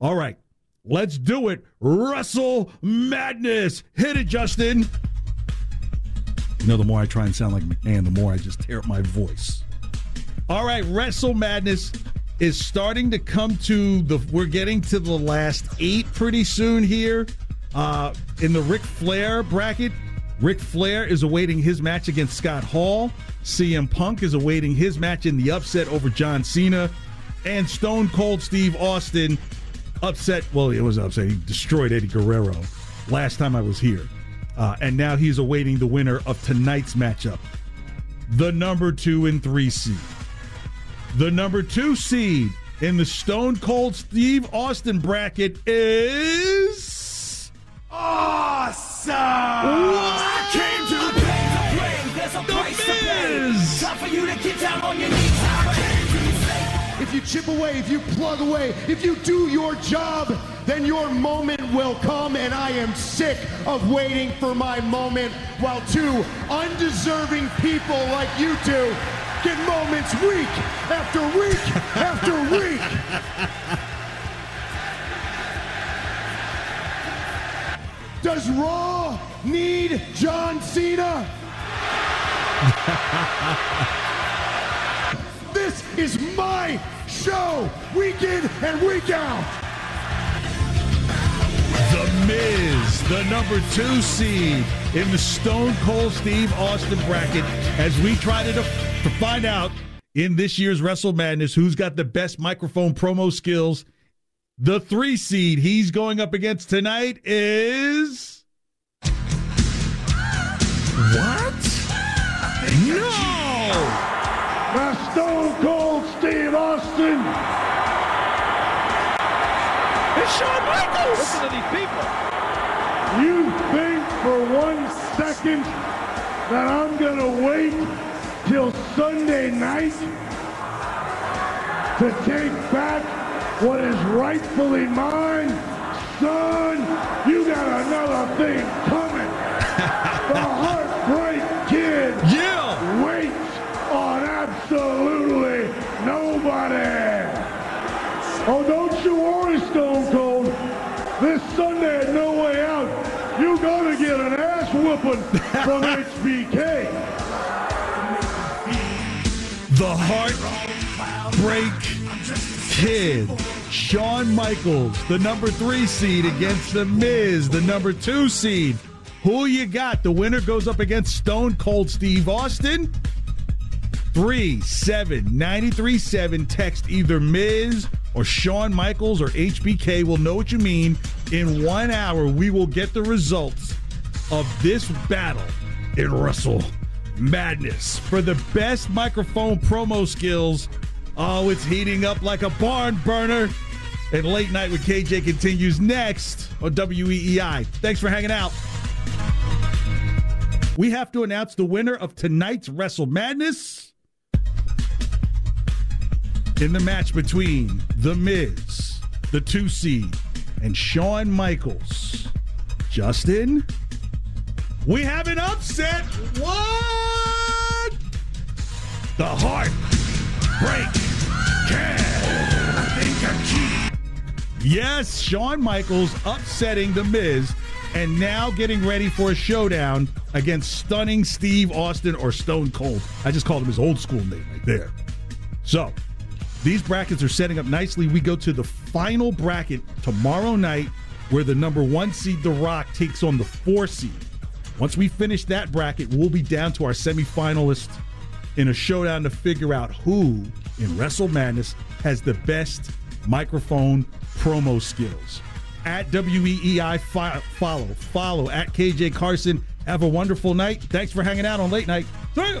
All right, let's do it. Wrestle Madness. Hit it, Justin. You know, the more I try and sound like McMahon, the more I just tear up my voice. All right, Wrestle Madness is starting to come to the. We're getting to the last eight pretty soon here. Uh, in the Ric Flair bracket, Ric Flair is awaiting his match against Scott Hall. CM Punk is awaiting his match in the upset over John Cena. And Stone Cold Steve Austin upset. Well, it was upset. He destroyed Eddie Guerrero last time I was here. Uh, and now he's awaiting the winner of tonight's matchup the number two and three seed. The number two seed in the Stone Cold Steve Austin bracket is. You chip away, if you plug away, if you do your job, then your moment will come. And I am sick of waiting for my moment while two undeserving people like you two get moments week after week after week. Does Raw need John Cena? Is my show, week in and week out. The Miz, the number two seed in the Stone Cold Steve Austin bracket, as we try to, def- to find out in this year's Wrestle Madness who's got the best microphone promo skills. The three seed he's going up against tonight is. What? No! It's Shawn Michaels. Listen to these people. You think for one second that I'm gonna wait till Sunday night to take back what is rightfully mine? Son, you got another thing coming. the Heartbreak Kid Yeah! waits on absolutely nobody. Oh, don't you worry, Stone Cold. This Sunday at No Way You're gonna get an ass whooping from HBK. The Heartbreak Kid. Shawn Michaels, the number three seed against The Miz, the number two seed. Who you got? The winner goes up against Stone Cold Steve Austin. 37937. Text either Miz or Shawn Michaels or HBK. We'll know what you mean. In one hour, we will get the results of this battle in Wrestle Madness for the best microphone promo skills. Oh, it's heating up like a barn burner. And Late Night with KJ continues next on WEEI. Thanks for hanging out. We have to announce the winner of tonight's Wrestle Madness in the match between The Miz, the two seed, and Shawn Michaels. Justin, we have an upset. What? The heart break Yes, Shawn Michaels upsetting The Miz and now getting ready for a showdown against stunning Steve Austin or Stone Cold. I just called him his old school name right there. So, these brackets are setting up nicely. We go to the final bracket tomorrow night where the number one seed, The Rock, takes on the four seed. Once we finish that bracket, we'll be down to our semifinalists in a showdown to figure out who in Wrestle Madness has the best microphone promo skills. At WEEI, follow, follow at KJ Carson. Have a wonderful night. Thanks for hanging out on late night. See.